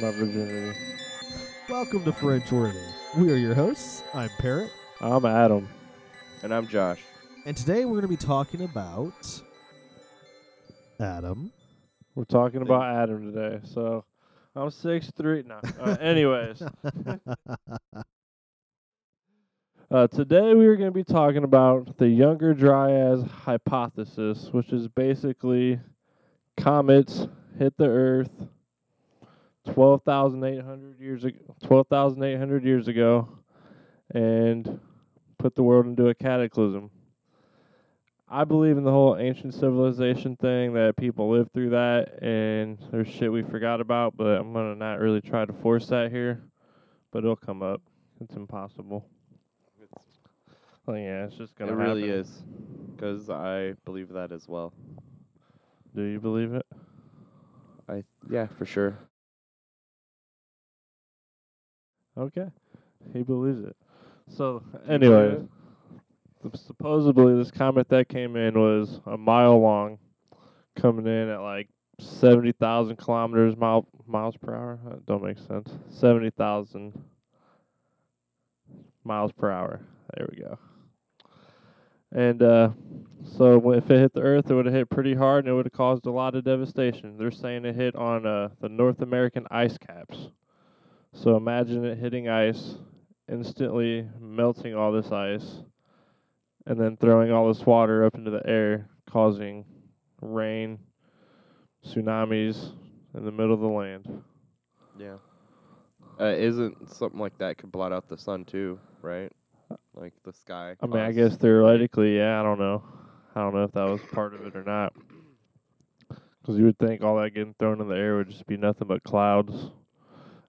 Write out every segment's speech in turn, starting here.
job. Hold my virginity. Welcome to French Worthy. We are your hosts. I'm Parrot, I'm Adam. And I'm Josh. and today we're going to be talking about Adam. We're talking about Adam today. So I'm six three. No. Uh, anyways, uh, today we are going to be talking about the Younger Dryas hypothesis, which is basically comets hit the Earth 12,800 years ago. 12,800 years ago, and put the world into a cataclysm. I believe in the whole ancient civilization thing that people lived through that and there's shit we forgot about, but I'm gonna not really try to force that here. But it'll come up. It's impossible. Well, yeah, it's just gonna it really is. Because I believe that as well. Do you believe it? I Yeah, for sure. Okay. He believes it. So, anyways, sup- supposedly this comet that came in was a mile long, coming in at like 70,000 kilometers mile, miles per hour. That don't make sense. 70,000 miles per hour. There we go. And uh, so if it hit the Earth, it would have hit pretty hard, and it would have caused a lot of devastation. They're saying it hit on uh, the North American ice caps. So imagine it hitting ice, instantly melting all this ice, and then throwing all this water up into the air, causing rain, tsunamis in the middle of the land. Yeah. Uh, isn't something like that could blot out the sun too, right? Like the sky. I mean, I guess theoretically, yeah, I don't know. I don't know if that was part of it or not. Because you would think all that getting thrown in the air would just be nothing but clouds.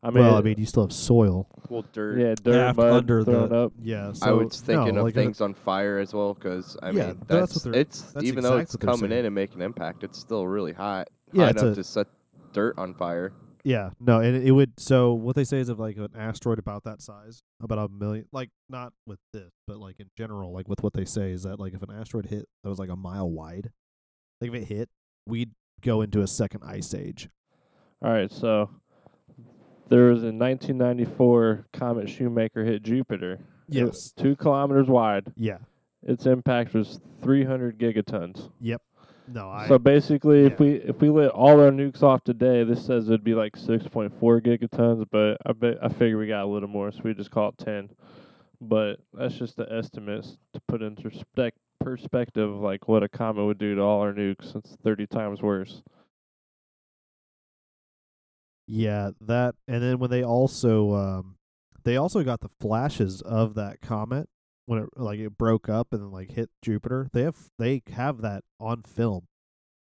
I mean, well, I mean, you still have soil Well, dirt. yeah, dirt, Aft mud under thrown the. up. Yeah, so I was thinking no, of like in a- things on fire as well, because I Yeah, mean, that's that's, what it's that's even though it's coming in and making impact, it's still really hot. Yeah, hot enough a- to set dirt on fire. Yeah, no, and it would. So what they say is of like an asteroid about that size, about a million, like not with this, but like in general, like with what they say is that like if an asteroid hit that was like a mile wide, like if it hit, we'd go into a second ice age. All right, so there was in 1994 comet Shoemaker hit Jupiter. Yes. two kilometers wide. Yeah. Its impact was 300 gigatons. Yep. No, I. so basically, if we if we lit all our nukes off today, this says it'd be like 6.4 gigatons. But I bet I figure we got a little more, so we just call it 10. But that's just the estimates to put into spec- perspective, like what a comet would do to all our nukes. It's 30 times worse. Yeah, that and then when they also um they also got the flashes of that comet when it like it broke up and then like hit Jupiter. They have they have that on film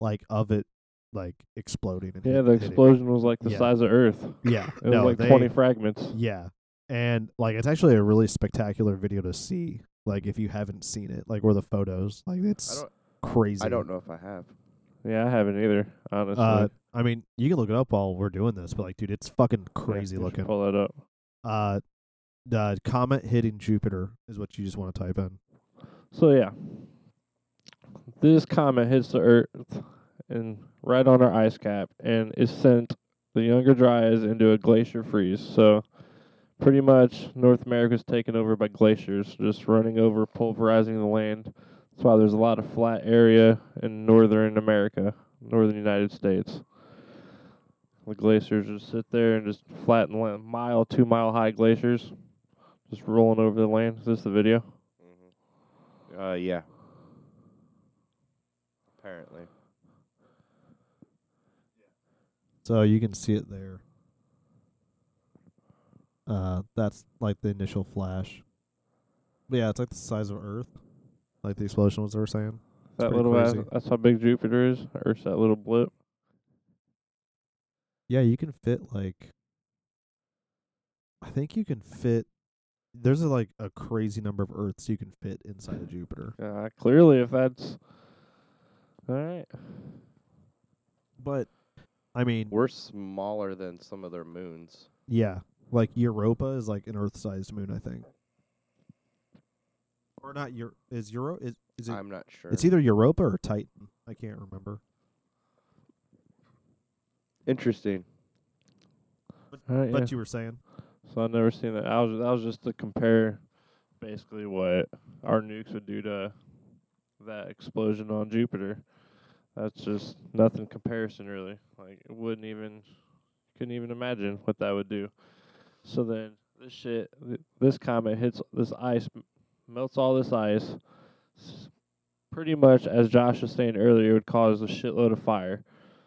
like of it like exploding and Yeah, hit- the hitting. explosion was like the Yeah. size of Earth. Yeah. It no, was like they, 20 fragments. Yeah. And like it's actually a really spectacular video to see like if you haven't seen it like or the photos like it's don't. crazy. I don't know if I have. Yeah, I haven't either, honestly. Uh I mean, you can look it up while we're doing this, but like dude, it's fucking crazy should looking. Pull that up. Uh, the comet hitting Jupiter is what you just want to type in. So yeah, this comet hits the Earth and right on our ice cap, and it sent the Younger Dryas into a glacier freeze. So pretty much North America is taken over by glaciers, just running over, pulverizing the land. That's why there's a lot of flat area in northern America, northern United States. The glaciers just sit there and just flatten land, mile, two mile high glaciers, just rolling over the land. Is this the video? Uh, yeah. Apparently. So you can see it there. Uh, that's like the initial flash. But yeah, it's like the size of Earth, like the explosion was they were saying. That pretty little ass, that's how big Jupiter is. Earth's that little blip. Yeah, you can fit like. I think you can fit. There's a, like a crazy number of Earths you can fit inside of Jupiter. Uh, clearly, if that's all right, But, I mean, We're smaller than some of their moons. yeah, like Europa is like an Earth-sized moon, I think. Or not? Your is Euro is is it? I'm not sure. It's either Europa or Titan. I can't remember. Interesting. All right, But yeah. you were saying, So I've never seen that. I was that was just to compare, basically what our nukes would do to that explosion on Jupiter. That's just nothing comparison really. Like it wouldn't even, couldn't even imagine what that would do. So then this shit, th- this comet hits this ice, m- melts all this ice. s- Pretty much, as Josh was saying earlier, it would cause a shitload of fire.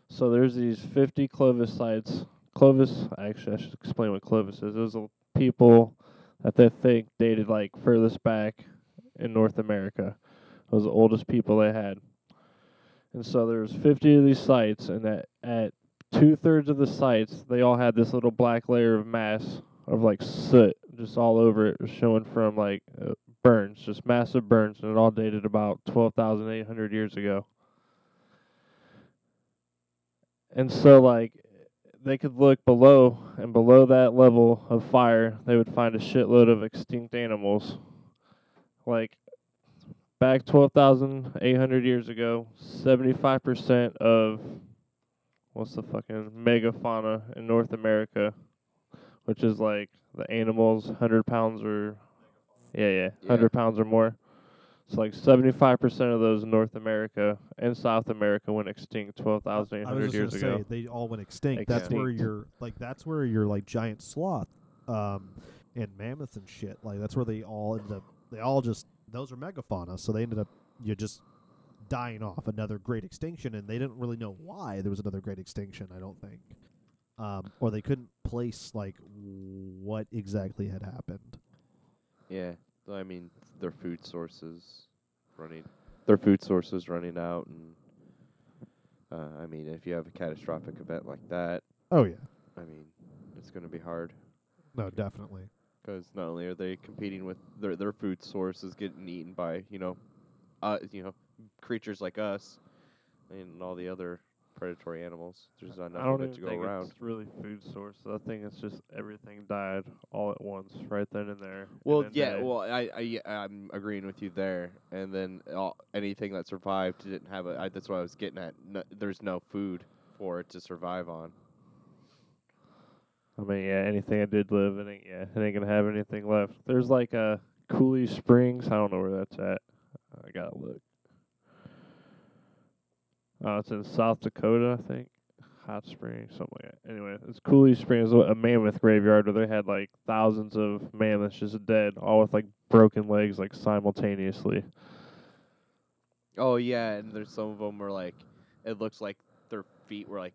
So there's these 50 Clovis sites Clovis, actually, I should explain what Clovis is. It was a people that they think dated like furthest back in North America. Those the oldest people they had. And so there was 50 of these sites, and at, at two thirds of the sites, they all had this little black layer of mass of like soot just all over it, showing from like uh, burns, just massive burns, and it all dated about 12,800 years ago. And so, like, they could look below, and below that level of fire, they would find a shitload of extinct animals. Like, back 12,800 years ago, 75% of what's the fucking megafauna in North America, which is like the animals 100 pounds or, yeah, yeah, 100 pounds or more. So, like, 75% of those in North America and South America went extinct 12,800 years just ago. say they all went extinct. That's where Extinct. your like that's where your like giant sloth, um, and mammoths and shit. Like that's where they all ended up. They all just those are megafauna, so they ended up you just dying off. Another great extinction, and they didn't really know why there was another great extinction. I don't think, um, or they couldn't place like what exactly had happened. Yeah. So, I mean, their food sources running, their food sources running out, and uh, I mean, if you have a catastrophic event like that, Oh yeah, I mean, it's going to be hard no, definitely. because not only are they competing with their their food sources getting eaten by you know, uh, you know, creatures like us, and all the other predatory animals. There's not I enough don't of it even to go think around. it's really food source. I think it's just everything died all at once, right then and there. and Well, then yeah, they- well, I, I, yeah, I'm agreeing with you there. And then all, anything that survived didn't have a. I, that's what I was getting at. No, there's no food for it to survive on. I mean, yeah, anything that did live, it ain't, yeah, it ain't gonna have anything left. There's like a Cooley Springs. I don't know where that's at. I gotta look. Oh, it's in South Dakota, I think. Hot Springs, something like that. Anyway, it's Cooley Springs, a mammoth graveyard where they had like thousands of mammoths just dead, all with like broken legs, like simultaneously. Oh yeah, and there's some of them were like, it looks like their feet were like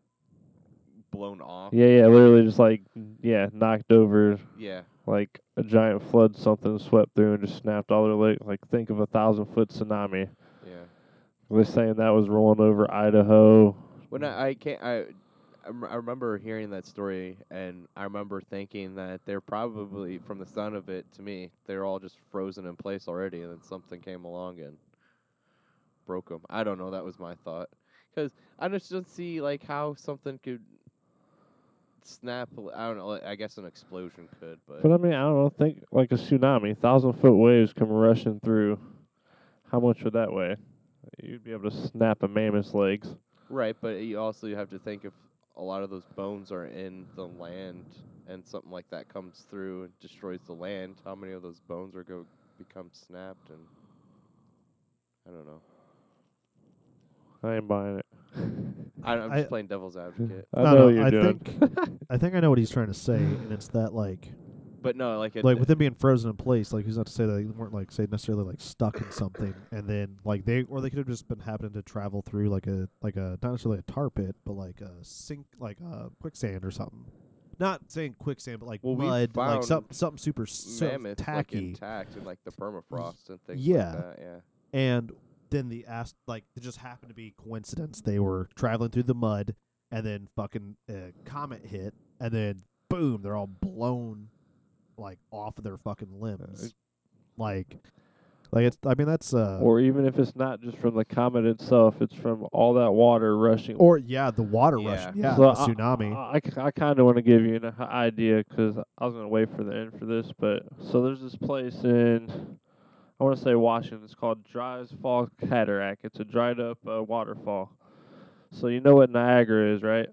blown off. Yeah, yeah, literally just like yeah, knocked over Yeah. like a giant flood, something swept through and just snapped all their legs. Like think of a thousand foot tsunami. Yeah. They're saying that was rolling over Idaho. When I, I can't, I, I remember hearing that story, and I remember thinking that they're probably, from the sound of it to me, they're all just frozen in place already, and then something came along and broke them. I don't know. That was my thought, because I just don't see like how something could snap. I don't know. I guess an explosion could, but, But I mean, I don't know. Think like a tsunami, thousand foot waves come rushing through. How much would that weigh? You'd be able to snap a mammoth's legs. right. But you also you have to think if a lot of those bones are in the land, and something like that comes through and destroys the land. How many of those bones are go become snapped and I don't know. I ain't buying it. I, I'm I- just playing devil's advocate. I No, know no, what you're I doing. think I think I know what he's trying to say, and it's that like But no, like it, like with them being frozen in place, like he's not to say that they weren't like say necessarily like stuck in something, and then like they or they could have just been happening to travel through like a like a not necessarily a tar pit, but like a sink like a quicksand or something. Not saying quicksand, but like Well, we mud, like something something super so mammoth like tacky, intact and like the permafrost and things Yeah. like. Yeah. and then the ass like it just happened to be coincidence. They were traveling through the mud, and then fucking uh, comet hit, and then boom, they're all blown like off of their fucking limbs. like, like it's. I mean, that's uh. or even if it's not just from the comet itself, it's from all that water rushing. Or yeah, the water Yeah. rush. Yeah, So the I- tsunami. I, I kind of want to give you an idea cuz I was going to wait for the end for this. But so there's this place in, I want to say Washington. It's called Dry's Fall Cataract. It's a dried up uh, waterfall. So you know what Niagara is, right?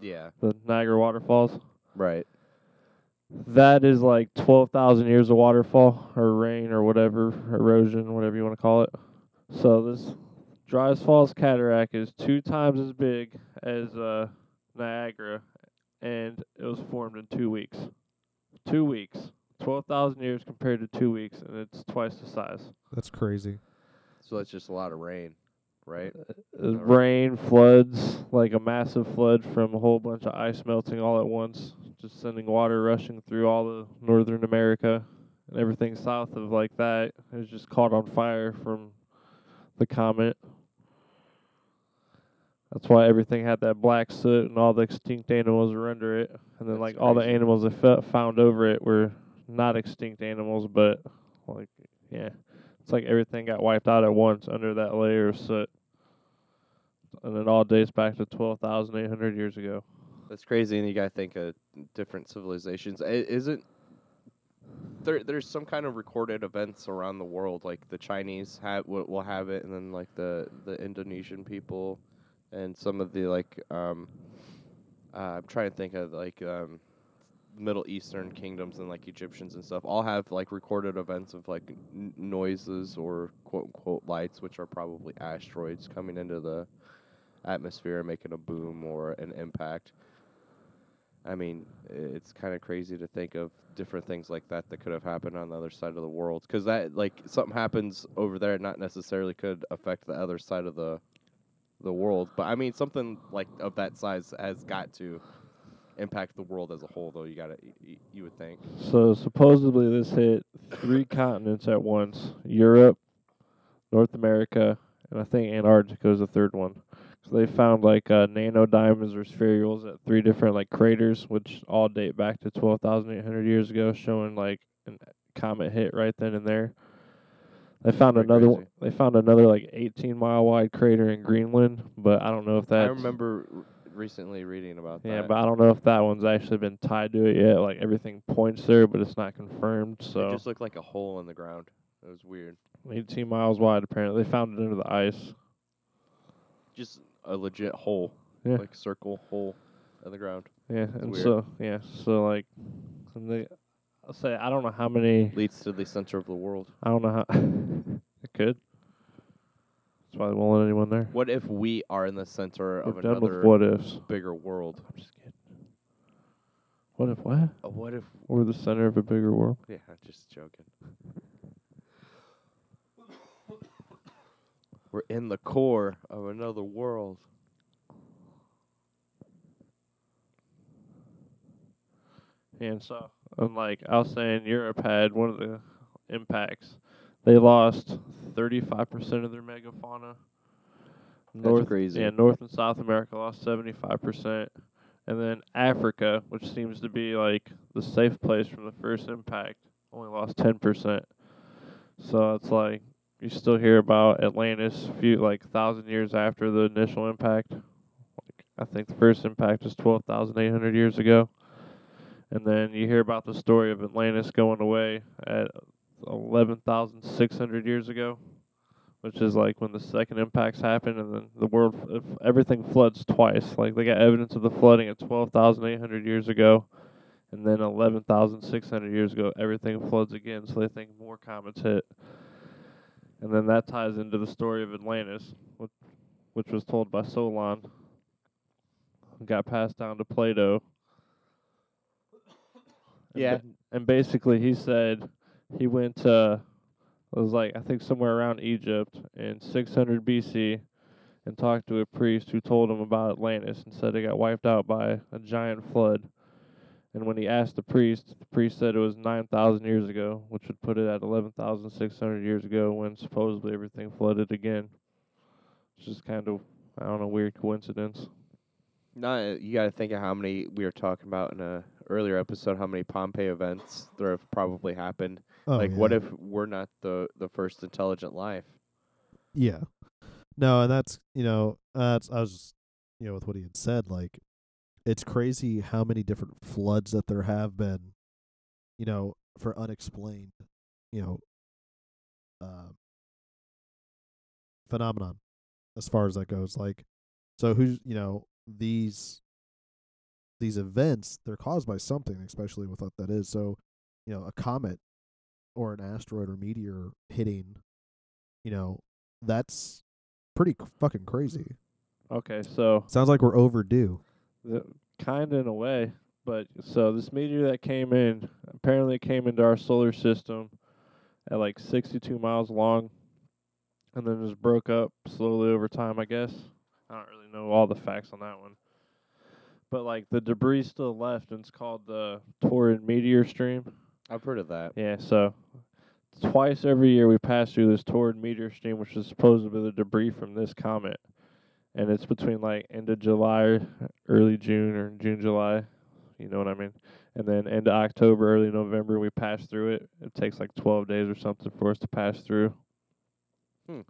Yeah. the Niagara waterfalls. Right. That is like twelve thousand years of waterfall or rain or whatever erosion, whatever you want to call it. So this Dryas Falls cataract is two times as big as uh, Niagara, and it was formed in two weeks. Two weeks, twelve thousand years compared to two weeks, and it's twice the size. That's crazy. So that's just a lot of rain, right? Uh, rain, floods, like a massive flood from a whole bunch of ice melting all at once, just sending water rushing through all of northern America, and everything south of like that is just caught on fire from the comet. That's why everything had that black soot, and all the extinct animals were under it. And then, That's like all the animals that fe- found over it were not extinct animals, but like yeah, it's like everything got wiped out at once under that layer of soot and it all dates back to 12,800 years ago. That's crazy, and you gotta think of different civilizations. Isn't there? There's some kind of recorded events around the world, like the Chinese have will will have it, and then like the the Indonesian people, and some of the like um, uh, I'm trying to think of like um, Middle Eastern kingdoms and like Egyptians and stuff all have like recorded events of like n- noises or quote unquote lights, which are probably asteroids coming into the atmosphere, making a boom or an impact. I mean, it's kind of crazy to think of different things like that that could have happened on the other side of the world. Because that, like, something happens over there, not necessarily could affect the other side of the the world. But I mean, something like of that size has got to impact the world as a whole, though. You gotta, y- y- you would think. So supposedly this hit three continents at once: Europe, North America, and I think Antarctica is the third one. So they found like uh, nano diamonds or spherules at three different like craters, which all date back to 12,800 years ago, showing like a comet hit right then and there. They found Pretty another. crazy. one They found another like 18 mile wide crater in Greenland, but I don't know if that. I remember recently reading about Yeah, that. Yeah, but I don't know if that one's actually been tied to it yet. Like everything points there, but it's not confirmed. So it just looked like a hole in the ground. It was weird. 18 miles wide, apparently. They found it under the ice. Just a legit hole, Yeah. like circle hole in the ground. Yeah, and weird. so yeah, so like, they, I'll say I don't know how many. Leads to the center of the world. I don't know how. it could. That's why they won't let anyone there. What if we are in the center We're of done another with what ifs. bigger world? I'm just kidding. What if what? Uh, what if? We're the center of a bigger world. Yeah, just joking. We're in the core of another world. And so, unlike I was saying, Europe had one of the impacts. They lost 35% of their megafauna. North, crazy. Yeah, North and South America lost 75%. And then Africa, which seems to be like the safe place from the first impact, only lost 10%. So it's like you still hear about Atlantis a few like thousand years after the initial impact. Like I think the first impact was 12,800 years ago. And then you hear about the story of Atlantis going away at 11,600 years ago, which is like when the second impacts happen, and then the world, if everything floods twice. Like they got evidence of the flooding at 12,800 years ago, and then 11,600 years ago, everything floods again. So they think more comets hit. And then that ties into the story of Atlantis, which, which was told by Solon, got passed down to Plato. And Yeah. ba- and basically he said he went to it was like I think somewhere around Egypt in 600 BC and talked to a priest who told him about Atlantis and said it got wiped out by a giant flood. And when he asked the priest, the priest said it was 9,000 years ago, which would put it at 11,600 years ago when supposedly everything flooded again. It's just kind of I don't know weird coincidence. No, you got to think of how many we were talking about in a earlier episode. How many Pompeii events there have probably happened. Oh, like, what if we're not the the first intelligent life? Yeah. No, and that's you know that's I was just, you know with what he had said like it's crazy how many different floods that there have been, you know, for unexplained, you know, uh, phenomenon as far as that goes. Like, so who's you know these these events they're caused by something, especially with what that is. So, you know, a comet or an asteroid or meteor hitting, you know, that's pretty fucking crazy. Okay, so Sounds like we're overdue. Kind of in a way, but so this meteor that came in apparently it came into our solar system at like 62 miles long, and then just broke up slowly over time. I guess I don't really know all the facts on that one, but like the debris still left, and it's called the Taurid meteor stream. I've heard of that. Yeah, so twice every year we pass through this Taurid meteor stream, which is supposedly the debris from this comet, and it's between like end of July, early June, or June July. You know what I mean? And then end of October, early November, we pass through it. It takes like 12 days or something for us to pass through. Hmm.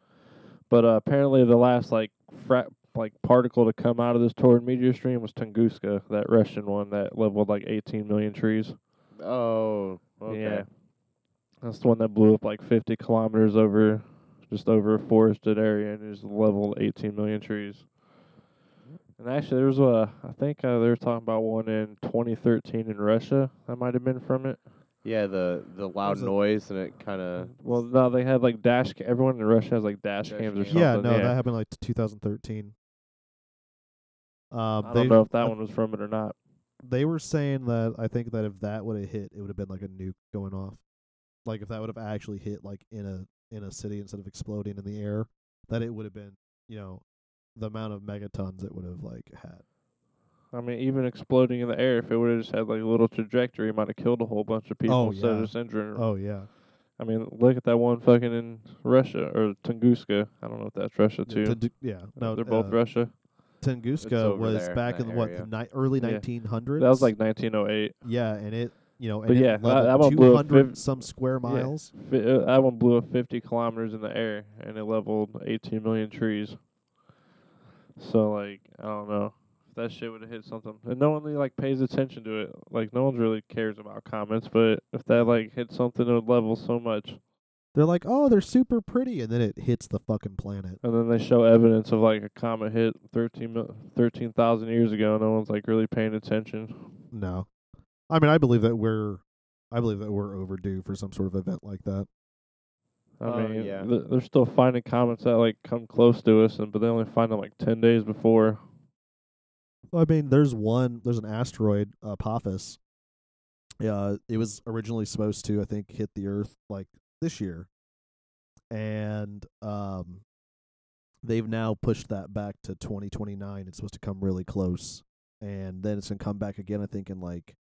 But uh, apparently, the last like fra- like particle to come out of this Taurid meteor stream was Tunguska, that Russian one that leveled like 18 million trees. Oh, okay. Yeah. That's the one that blew up like 50 kilometers over, just over a forested area and just leveled 18 million trees. And actually, there was a, I think uh, they were talking about one in 2013 in Russia. That might have been from it. Yeah, the the loud noise and it kind of. Well, no, they had like dash. Ca- everyone in Russia has like dash, Dash cams or something. Yeah, no, that happened like 2013. Um, I they don't know if that uh, one was from it or not. they were saying that I think that if that would have hit, it would have been like a nuke going off. Like if that would have actually hit like in a in a city instead of exploding in the air, that it would have been you know the amount of megatons it would have like had. I mean, even exploding in the air, if it would have just had like a little trajectory, it might have killed a whole bunch of people Oh, instead of yeah. just injuring. Oh yeah, I mean, look at that one fucking in Russia or Tunguska. I don't know if that's Russia too. Tundu- yeah, no, they're both uh, Russia. Tunguska was back that in what the ni- early Yeah. 1900s. That was like 1908. yeah, and it you know But yeah, that- one blew 200 fif- some square miles. Fi- uh, that one blew up 50 kilometers in the air and it leveled 18 million trees. So like, I don't know if that shit would have hit something, and no one really like pays attention to it. Like, no one really cares about comments, but if that like hit something, it would level so much. They're like, oh, they're super pretty, and then it hits the fucking planet. And then they show evidence of like a comet hit 13 mil- 13,000 years ago. No one's like really paying attention. No, I mean, I believe that we're, I believe that we're overdue for some sort of event like that. I Oh, mean, yeah. th- they're still finding comets that like come close to us, and but they only find them like 10 days before. I mean, there's one, there's an asteroid, Apophis. Yeah, it was originally supposed to, I think, hit the Earth like this year, and um, they've now pushed that back to 2029. It's supposed to come really close, and then it's gonna come back again. I think in like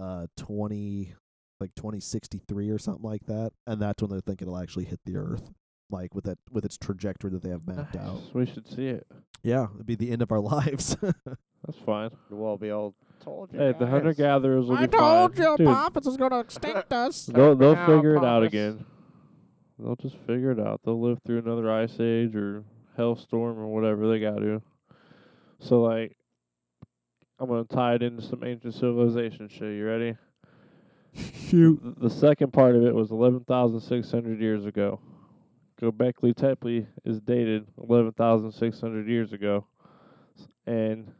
uh 20, like 2063 or something like that, and that's when they're thinking it'll actually hit the Earth, like with that with its trajectory that they have mapped out. We should see it. Yeah, it'd be the end of our lives. That's fine. We'll all be all told you. Hey, the hunter gatherers will I be told fine. you Dude, Apophis was gonna extinct us. they'll they'll Now, figure it out again. They'll just figure it out. They'll live through another ice age or hellstorm or whatever they got to. So like, I'm gonna tie it into some ancient civilization shit. You ready? Shoot. Th- The second part of it was 11,600 years ago. Göbekli Tepe is dated 11,600 years ago, and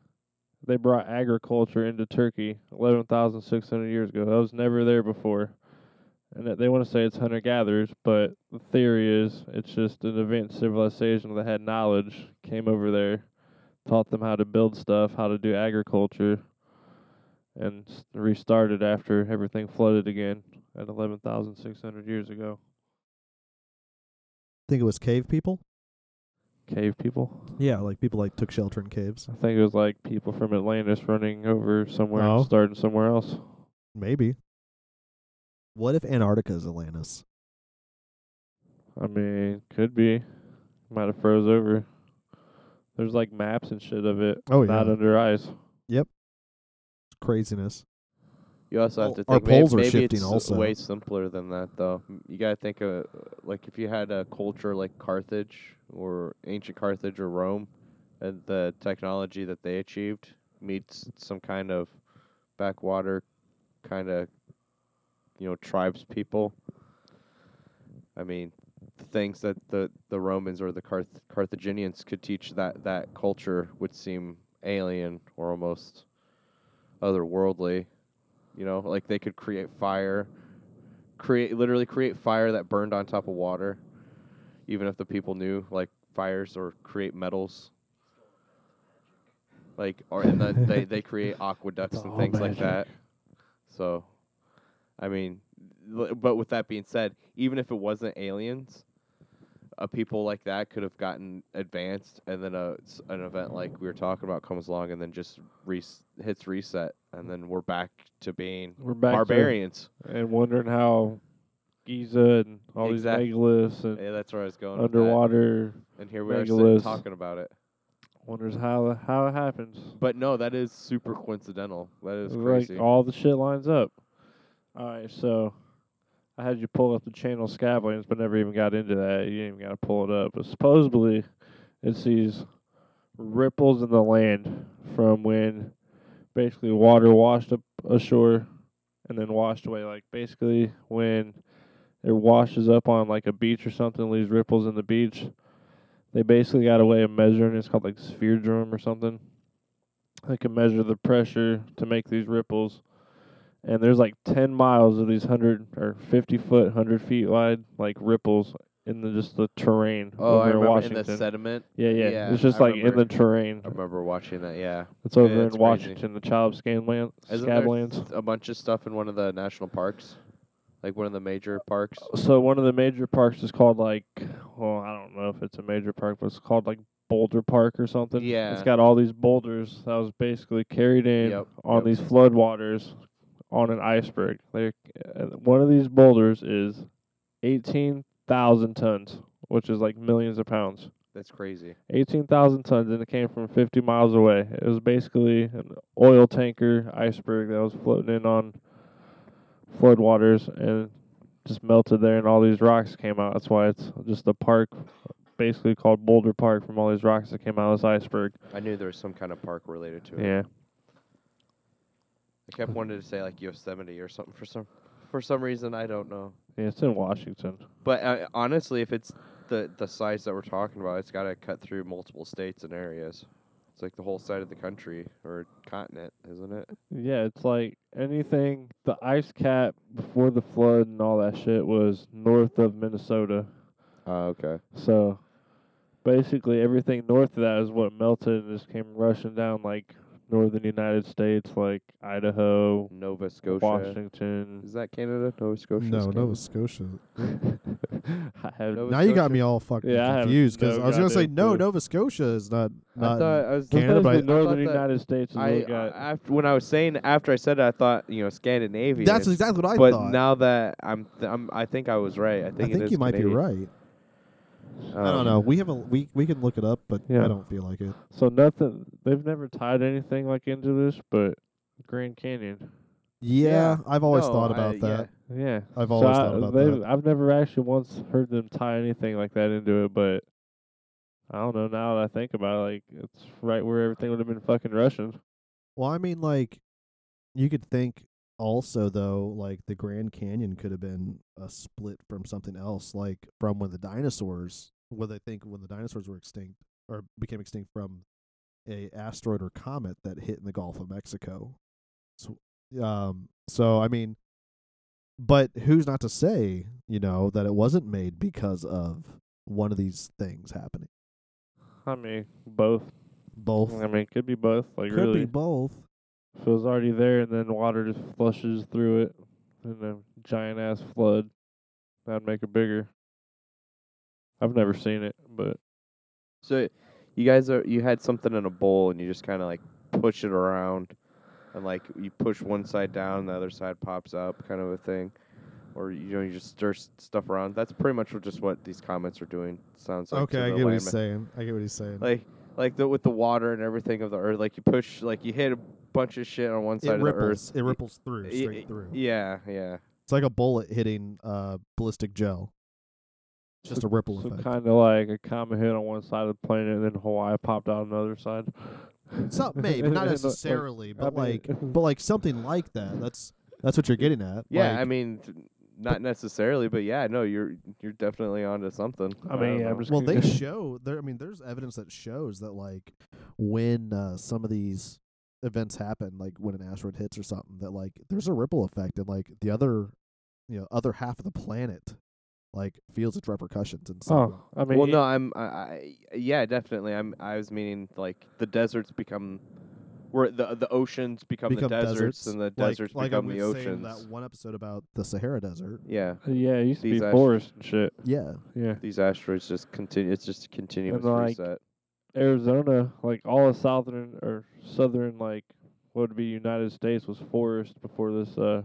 they brought agriculture into Turkey 11,600 years ago. That was never there before, and they want to say it's hunter gatherers, but the theory is it's just an advanced civilization that had knowledge, came over there, taught them how to build stuff, how to do agriculture, and restarted after everything flooded again at 11,600 years ago. Think it was cave people? Cave people. Yeah, like people like took shelter in caves. I think it was like people from Atlantis running over somewhere Oh. and starting somewhere else. Maybe. What if Antarctica is Atlantis? I mean, could be. Might have froze over. There's like maps and shit of it. Oh, Not yeah. under ice. Craziness. You also have oh, to our think maybe, poles are maybe shifting it's also. way simpler than that though. You gotta think of like if you had a culture like Carthage or ancient Carthage or Rome, and the technology that they achieved meets some kind of backwater kind of you know tribes people. I mean, the things that the the Romans or the Carth- Carthaginians could teach that that culture would seem alien or almost otherworldly. You know, like they could create fire, create literally create fire that burned on top of water, even if the people knew like fires or create metals. Like or and then they they create aqueducts and things like that. So, I mean, but with that being said, even if it wasn't aliens, a people like that could have gotten advanced, and then a s- an event like we were talking about comes along, and then just res- hits reset, and then we're back to being We're back barbarians. and wondering how Giza and all Exact- these megaliths and Yeah, that's where I was going. underwater and here we are sitting talking about it. wonders how how it happens. But no, that is super coincidental. That is Like, all the shit lines up. All right, so I had you pull up the channel Scablands, but never even got into that. You didn't even got to pull it up. But supposedly, it's these ripples in the land from when basically water washed up ashore and then washed away. Like basically when it washes up on like a beach or something, leaves ripples in the beach. They basically got a way of measuring. It's called like sphere drum or something. They can measure the pressure to make these ripples. And there's like 10 miles of these 100 or 50 foot, 100 feet wide, like ripples in the just the terrain oh, over I in remember in Washington. the sediment. yeah, yeah, yeah, It's just I like in the terrain. I remember watching that. Yeah, It's over Yeah, in. Washington, the Child there Scablands. a bunch of stuff in one of the national parks, like one of the major parks. Uh, so one of the major parks is called like, well, I don't know if it's a major park, but it's called like Boulder Park or something. Yeah. It's got all these boulders that was basically carried in Yep, on yep. these floodwaters on an iceberg. They, uh, one of these boulders is 18,000 tons, which is like millions of pounds. That's crazy. 18,000 tons, and it came from 50 miles away. It was basically an oil tanker iceberg that was floating in on floodwaters and just melted there, and all these rocks came out. That's why it's just a park, basically called Boulder Park, from all these rocks that came out of this iceberg. I knew there was some kind of park related to it. Yeah. I kept wanting to say like Yosemite or something for some for some reason I don't know. Yeah, it's in Washington. But uh, honestly, if it's the the size that we're talking about, it's got to cut through multiple states and areas. It's like the whole side of the country or continent, isn't it? Yeah, it's like anything. The ice cap before the flood and all that shit was north of Minnesota. Oh, okay. So basically, everything north of that is what melted and just came rushing down like northern United States, like Idaho, Nova Scotia. Washington. Is that Canada? Nova Scotia. No, Canada? Nova Scotia. I have Nova now you got Scotia? me all fucking Yeah, I have confused because no I was gonna say goddamn no, clue. Nova Scotia is not I not. thought I was Canada, but I- the I northern thought that- United States is what I we got. after when I was saying after I said it, I thought you know Scandinavian. that's exactly what I thought. but thought. now that I'm, th- I'm, I think I was right. I I think, think it is you might Canadian. be right. I don't Um, know. We have a we we can look it up, but Yeah. I don't feel like it. so nothing. They've never tied anything like into this, but Grand Canyon. Yeah, Yeah. I've always No, thought about yeah. that. Yeah, I've So always I- thought about that. I've never actually once heard them tie anything like that into it, but I don't know. Now that I think about it, like it's right where everything would have been fucking Russian. Well, I mean, like, you could think also though, like the Grand Canyon could have been a split from something else, like from when the dinosaurs. What they think when the dinosaurs were extinct or became extinct from a asteroid or comet that hit in the Gulf of Mexico. So, um, so I mean, but who's not to say, you know, that it wasn't made because of one of these things happening? I mean, both. Both I mean, it could be both. Like could really, be both. If it was already there and then water just flushes through it, and a giant ass flood, that'd make it bigger. I've never seen it, but So, you guys are you had something in a bowl and you just kind of like push it around, and like you push one side down, and the other side pops up, kind of a thing, or you know you just stir s- stuff around. That's pretty much what, just what these comments are doing. Sounds like. okay, I get what he's landman. saying. I get what he's saying. Like like the with the water and everything of the earth, like you push, like you hit a bunch of shit on one side it of the ripples. earth. It ripples through, Y- straight y- through. Yeah, yeah. It's like a bullet hitting uh, ballistic gel. It's just a ripple so effect. kind of like a comet hit on one side of the planet, and then Hawaii popped out on the other side. So maybe not and, like, necessarily, but I mean- like, but like something like that. That's that's what you're getting at. Yeah, Like, I mean, not necessarily, but yeah, no, you're you're definitely onto something. I mean, don't I'm just well, they show there. I mean, there's evidence that shows that like when uh, some of these events happen, like when an asteroid hits or something, that like there's a ripple effect, and like the other, you know, other half of the planet, like feels its repercussions and some Oh, I mean, well, no, I'm. I, I yeah, definitely. I'm. I was meaning like the deserts become, where the the oceans become, become the deserts, and the like, deserts like become I the was saying oceans. That one episode about the Sahara Desert. yeah, uh, yeah, it used to these be ast- forest and shit. Yeah, Yeah, these asteroids just continue. It's just a continuous like, reset. Arizona, like all of southern or southern, like what would be United States was forest before this uh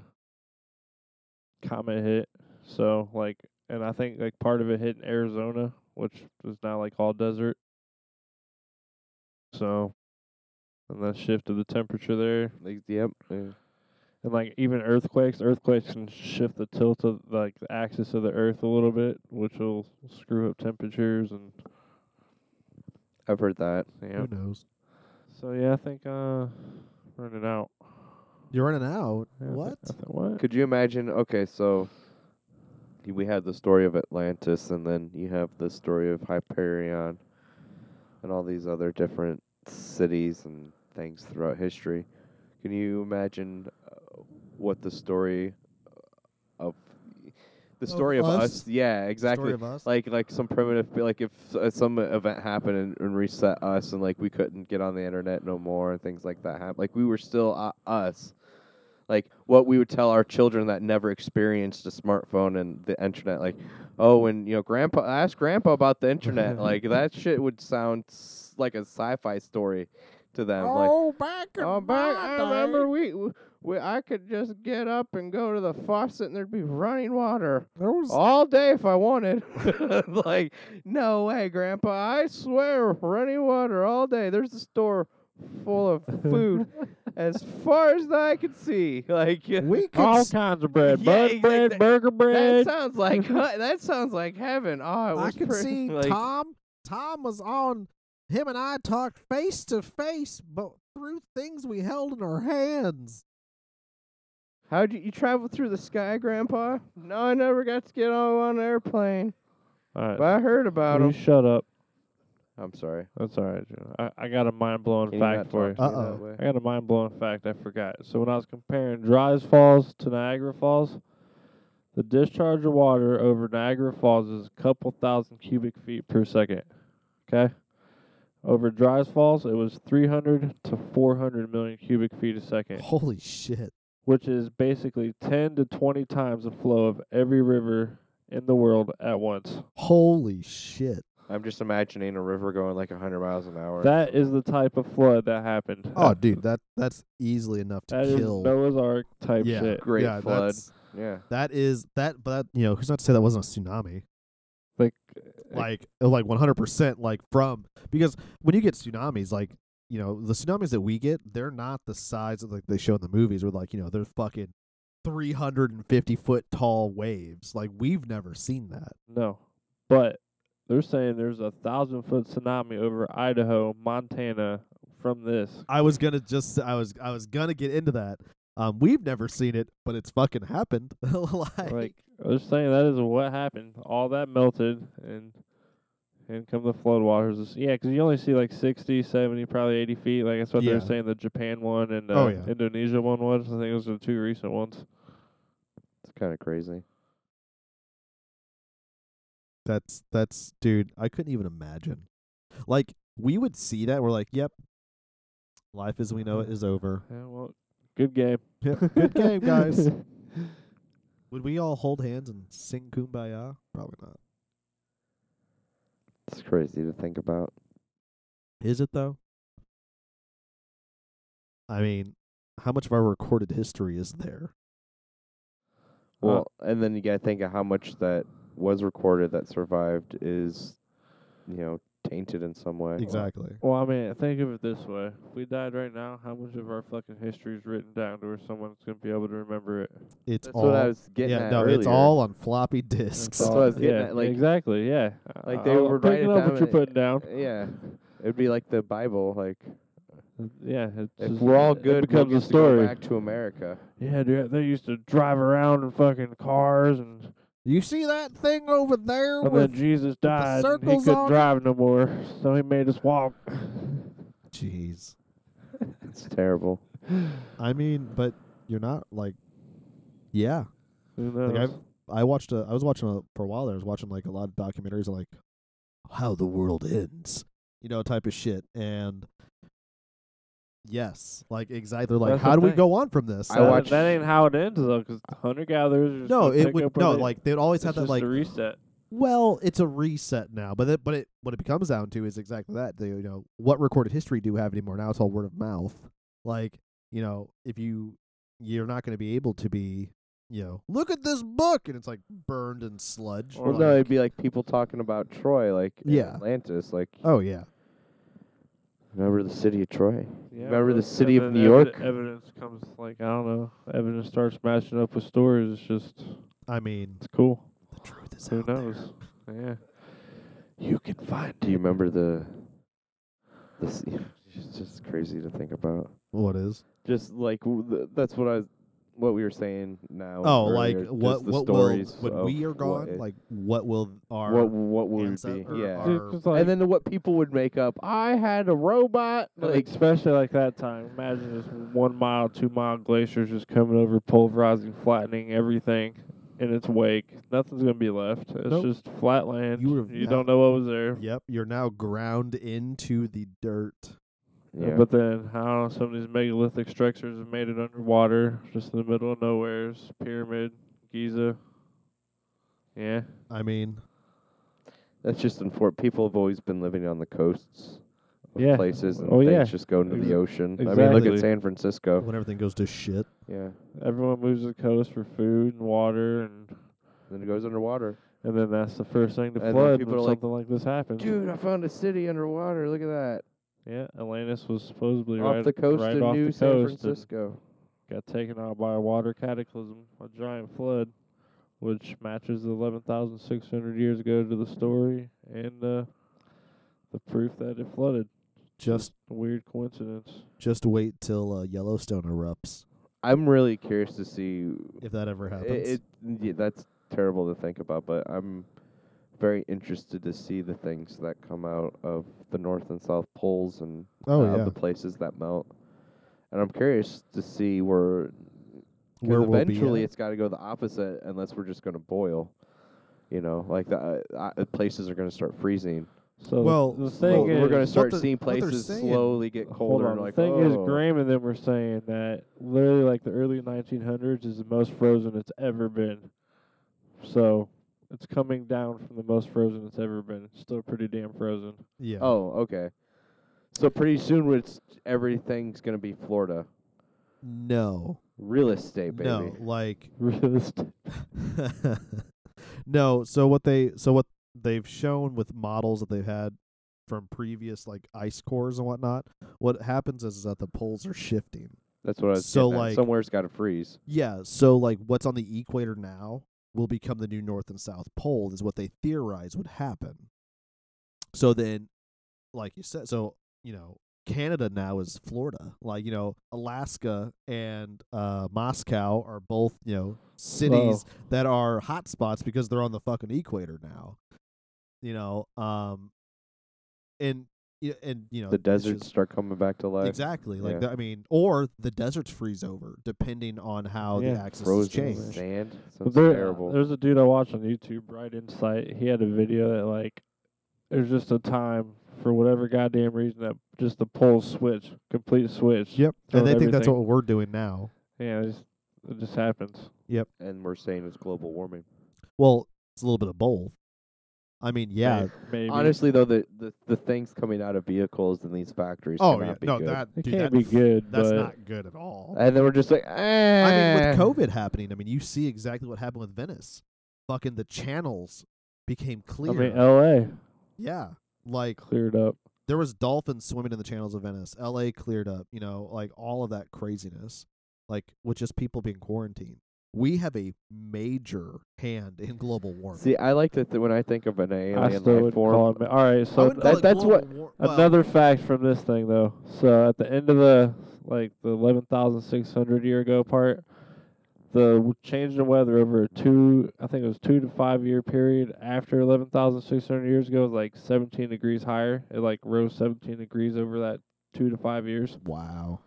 comet hit. So like, and I think like part of it hit in Arizona, which is now like all desert. So, and that shifted the temperature there. Like, yep. yeah. And like even earthquakes, earthquakes can shift the tilt of like the axis of the Earth a little bit, which will screw up temperatures and I've heard that. yeah. who knows? So yeah, I think uh running out. You're running out. Yeah, I think- what? I think, what? Could you imagine? Okay, so we had the story of Atlantis, and then you have the story of Hyperion, and all these other different cities and things throughout history. Can you imagine uh, what the story of the story of, us? us? Yeah, exactly. Story of us. Like like some primitive, like if uh, some event happened and, and reset us, and like we couldn't get on the internet no more, and things like that happen. Like we were still uh, us. Like what we would tell our children that never experienced a smartphone and the internet. Like, oh, when you know, grandpa ask grandpa about the internet. like that shit would sound s- like a sci-fi story to them. like, back Oh, back, I remember we, w- we, I could just get up and go to the faucet and there'd be running water there was all day if I wanted. like, no way, Grandpa. I swear, running water all day. There's a store full of food as far as I could see. Like, we could All s- kinds of bread, Yeah, bud exact- bread, that- burger that bread. sounds like that sounds like heaven. Oh, it I was could pretty, see like, Tom. Tom was on. Him and I talked face to face, but through things we held in our hands. How'd you, you travel through the sky, Grandpa? No, I never got to get on an airplane, All right, but I heard about will you them. shut up. I'm sorry. That's all right, Joe. I, I got a mind blowing Can you not fact for you. talk to me Uh-oh. way? I got a mind blowing fact I forgot. So when I was comparing Dry's Falls to Niagara Falls, the discharge of water over Niagara Falls is a couple thousand cubic feet per second. Okay? Over Dry's Falls, it was 300 to 400 million cubic feet a second, Holy shit! Which is basically 10 to 20 times the flow of every river in the world at once. Holy shit! I'm just imagining a river going like 100 miles an hour. That is the type of flood that happened. Oh, dude, that that's easily enough to That is kill. Noah's Ark type yeah, shit. Great yeah, flood. that's- yeah. That is that, but that, you know, who's not to say that wasn't a tsunami? Like, Like, like one hundred percent, like from because when you get tsunamis, like you know, the tsunamis that we get, they're not the size of like they show in the movies, where like you know they're fucking three hundred and fifty foot tall waves. Like we've never seen that. No, but they're saying there's a thousand foot tsunami over Idaho, Montana from this. I was gonna just, I was, I was gonna get into that. Um, we've never seen it, but it's fucking happened. like, Like they're saying that is what happened. All that melted and and come the floodwaters. It's- Yeah, 'cause you only see like 60, 70, probably 80 feet. Like that's what Yeah. they're saying. The Japan one and uh, Oh, yeah. Indonesia one was. I think those are the two recent ones. It's kind of crazy. That's that's dude, I couldn't even imagine. Like we would see that, we're like, Yep. Life as we know it is over. Yeah, well, good game. Yep, good game, guys. Would we all hold hands and sing Kumbaya? Probably not. It's crazy to think about. Is it though? I mean, how much of our recorded history is there? Uh, Well, and then you got to think of how much that was recorded that survived is, you know, tainted in some way. Exactly. Well, I mean, think of it this way: if we died right now, how much of our fucking history is written down to where someone's gonna be able to remember it? It's That's all what I was getting yeah, at no, earlier. it's all on floppy discs. That's what I was getting yeah, at, like- exactly, yeah. like they I'm were writing picking up down what you're and- putting down. Yeah, it'd be like the Bible. Like Yeah, it's if just- we're all it good, becomes we'll a get to go story. back to America. Yeah, dude, they used to drive around in fucking cars, and, You see that thing over there and then Jesus died. and he couldn't on it? drive no more, so he made us walk. Jeez. It's terrible. I mean, but you're not like, yeah. Who knows? Like I've I watched a I was watching a, for a while there. I was watching like a lot of documentaries on like how the world ends, you know, type of shit. And yes, like exactly like That's how the do we thing. go on from this? I that, Uh, watched- that ain't how it ends though, 'cause hunter gatherers. are just no, gonna it pick would up where no they- like they'd always it's have that just like a reset. well, it's a reset now, but it, but it what it becomes down to is exactly that. The, you know, what recorded history do we have anymore? Now it's all word of mouth. Like, you know, if you you're not going to be able to be, you know, look at this book and it's like burned in sludge. Or Well, no, like- it'd be like people talking about Troy, like in Yeah. Atlantis. Like, oh yeah. Remember the city of Troy? Yeah, Remember the city of New evid- York? Evidence comes like I don't know. Evidence starts matching up with stories. It's just I mean, it's cool. the truth is Who out there. knows? Yeah. You can find. Do you remember the? The s- it's just crazy to think about. What is? Just like w- th- that's what I, what we were saying now. Oh, like earlier, what? just the What stories will when of we are what gone? it- like what will our what what would it ancest- be? or Yeah. our- Dude, 'cause, like, and then what people would make up. I had a robot. like, Like especially like that time. Imagine this one mile, two mile glaciers just coming over, pulverizing, flattening everything in its wake. Nothing's gonna be left. It's Nope. just flat land. You You, would've now- don't know what was there. Yep, you're now ground into the dirt. Yeah. But then, how some of these megalithic structures have made it underwater, just in the middle of nowhere's pyramid, Giza. Yeah. I mean, That's just unfortunate. People have always been living on the coasts of Yeah. places, and Oh, things yeah. just go into Ex- the ocean. I mean, look at San Francisco. when everything goes to shit. Yeah, Everyone moves to the coast for food and water, and then it goes underwater. and then that's the first thing to And flood people when are like, something like this happens. Dude, I found a city underwater. Look at that. Yeah, Atlantis was supposedly Off right the coast right of off New the San coast Francisco. got taken out by a water cataclysm, a giant flood, which matches the 11,600 years ago to the story and uh, the proof that it flooded. Just A weird coincidence. just wait till uh, Yellowstone erupts I'm really curious to see. if that ever It, happens. it yeah, that's terrible to think about, but I'm very interested to see the things that come out of the North and South poles and oh uh, yeah, the places that melt. And I'm curious to see where, 'cause where we'll eventually be at. it's got to go the opposite unless we're just going to boil. You know, like the uh, uh, places are going to start freezing. So Well, the well, thing we're going to start the- seeing places saying- slowly get Hold colder. on. and The thing oh. is, Graham and them were saying that literally, like the early 1900s is the most frozen it's ever been. So it's coming down from the most frozen it's ever been. It's still pretty damn frozen. yeah. Oh, okay. So pretty soon, it's everything's going to be Florida no, real estate, baby. no, like Realistic. no. So what they so what they've shown with models that they've had from previous like ice cores and whatnot. What happens is, is that the poles are shifting. That's what I was So, getting at. like- somewhere's got to freeze. Yeah, so like what's on the equator now will become the new north and south pole is what they theorize would happen. So then like you said so, you know, Canada now is Florida. Like, you know, Alaska and uh Moscow are both, you know, cities that are hot spots because they're on the fucking equator now. You know, um and y- and you know the deserts just- start coming back to life. Exactly. Like Yeah. the, I mean, or the deserts freeze over depending on how the Yeah. axis is Frozen changed. sand. Sounds there, terrible. There's a dude I watched on YouTube, Bright Insight. He had a video that like there's just a time for whatever goddamn reason that just the poles switch, complete switch. Yep. And throwing they think that's what we're doing now. Yeah, it just, it just happens. Yep. And we're saying it's global warming. Well, it's a little bit of both. I mean, yeah. Maybe. Honestly, though, the, the the things coming out of vehicles in these factories Oh cannot yeah. be No, good. that it dude, can't that be good. That's but not good at all. And then we're just like, eh. I mean, with COVID happening, I mean, you see exactly what happened with Venice. Fucking the channels became clear. I mean, L.A. yeah. Like cleared up. there was dolphins swimming in the channels of Venice. L.A. cleared up. You know, like all of that craziness, like with just people being quarantined. We have a major hand in global warming. See, I like to th- when I think of an I alien still life would form. call it. ma- All right, so wouldn't that- that's what- global war- well, another fact from this thing though. So at the end of the like the eleven thousand six hundred year ago part, the w- change in weather over a two, I think it was two to five year period after eleven thousand six hundred years ago was like seventeen degrees higher. It like rose seventeen degrees over that two to five years. Wow.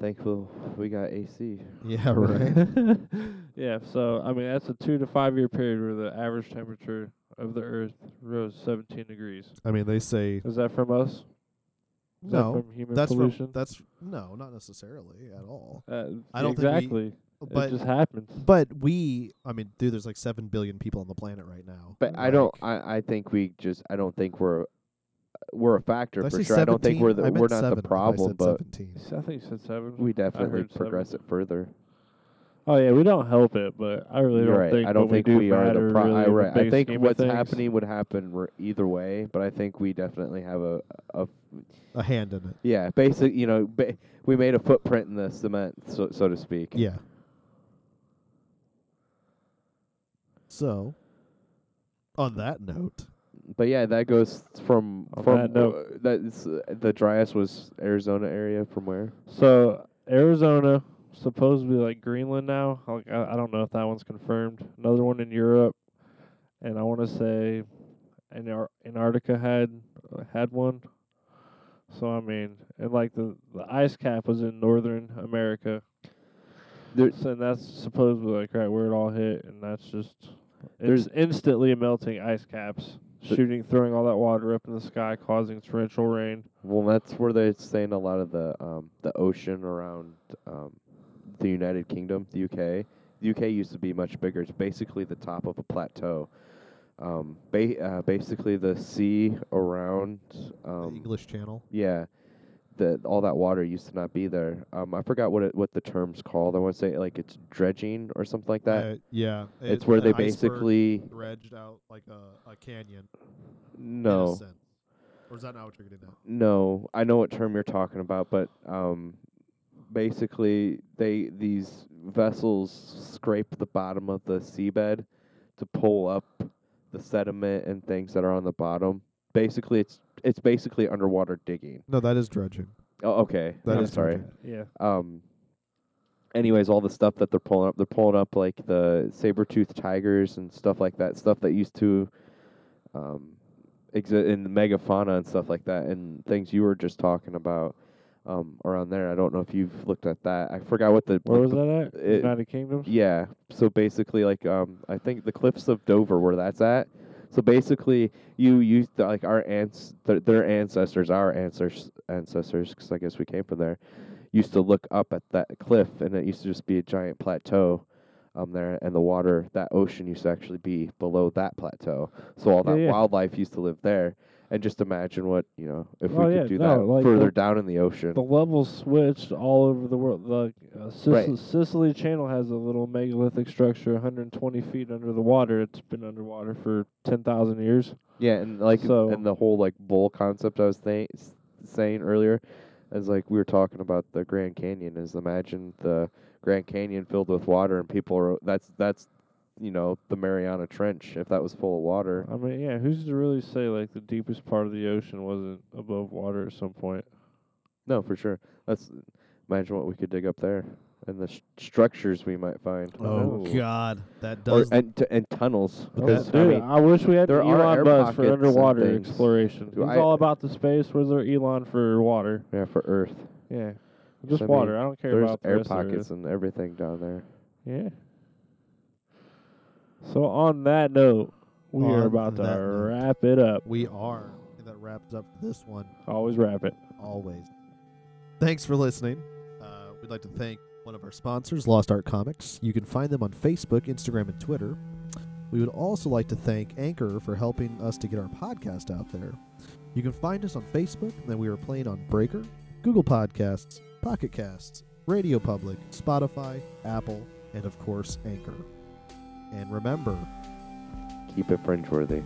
Thankful we got AC. Yeah, right. yeah, so I mean that's a two to five year period where the average temperature of the Earth rose 17 degrees. I mean, they say Is that from us? Is that no. from human That's pollution? from that's no, not necessarily at all. uh, I don't think we- exactly. But it just happens. but we, I mean, dude, there's like seven billion people on the planet right now. But I don't. I, I think we just. I don't think we're. We're a factor did I for say sure. I don't think 17? we're the. Meant we're not seven the if I problem, said but 17. I think you said seven. we definitely heard progress seven. it further. Oh yeah, we don't help it, but I really You're don't right. think. I don't what think we, do we are the matter pro- really I, in the right. I big think scheme of what's things. happening would happen r- either way, but I think we definitely have a, a A hand in it. yeah, basic. You know, ba- we made a footprint in the cement, so so to speak. Yeah. So, on that note, But yeah, that goes from On from that note- uh, that's uh, the driest was Arizona area from where? So Arizona, supposedly like Greenland now. Like, I, I don't know if that one's confirmed. Another one in Europe, and I want to say, Antar- Antarctica had uh, had one. So I mean, and like the the ice cap was in Northern America. There- So, and that's supposedly like right where it all hit, and that's just There's- instantly melting ice caps, shooting, throwing all that water up in the sky, causing torrential rain. Well, that's where they're saying a lot of the um the ocean around um the United Kingdom, the UK. The UK used to be much bigger. It's basically the top of a plateau. Um, ba- uh, basically the sea around the um English Channel. yeah, the all that water used to not be there. Um, I forgot what it what the term's called. I want to say like it's dredging or something like that. Uh, yeah. it's it- where they basically dredged out like a, a canyon. no. Or is that not what you're getting at? No, I know what term you're talking about, but um, basically they these vessels scrape the bottom of the seabed to pull up the sediment and things that are on the bottom. Basically, it's it's basically underwater digging. No, that is dredging. Oh, okay. That I'm is sorry. dredging. Yeah. Um. Anyways, all the stuff that they're pulling up, they're pulling up like the saber-toothed tigers and stuff like that. Stuff that used to um, exist in the megafauna and stuff like that, and things you were just talking about um, around there. I don't know if you've looked at that. I forgot what the Where like was the- that at? it- United Kingdom. yeah. So basically, like um, I think the cliffs of Dover, where that's at. So basically, you used like our ants, th- their ancestors, our ancestors, ancestors, because I guess we came from there, used to look up at that cliff, and it used to just be a giant plateau, um, there, and the water, that ocean used to actually be below that plateau. So all that yeah. wildlife used to live there, and just imagine what you know if Oh, we yeah, could do no, that like further the- down in the ocean. The levels switched all over the world. The uh, Sicily, Right. Sicily Channel has a little megalithic structure, 120 feet under the water. It's been underwater for 10,000 years. Yeah, and like So- and the whole like bowl concept I was th- saying earlier, as like we were talking about the Grand Canyon. Is imagine the Grand Canyon filled with water and people are that's that's you know the Mariana Trench if that was full of water. I mean, yeah, who's to really say like the deepest part of the ocean wasn't above water at some point? No, for sure. That's imagine what we could dig up there and the sh- structures we might find. Oh Oh. God, that Or does. and t- and tunnels because I mean I wish we had there Elon air Buzz for underwater exploration. It's all about the space. Where's there Elon for water? yeah for Earth Yeah, just I mean, water. I don't care there's about the air rest of the pockets and everything down there. Yeah. So on that note, we On are about to that note. wrap it up. we are. And that wraps up this one. Always wrap it. always. Thanks for listening. Uh, we'd like to thank one of our sponsors, Lost Art Comics. You can find them on Facebook, Instagram, and Twitter. We would also like to thank Anchor for helping us to get our podcast out there. You can find us on Facebook, and then we are playing on Breaker, Google Podcasts, Pocket Casts, Radio Public, Spotify, Apple, and of course, Anchor. And remember, Keep it fringe worthy.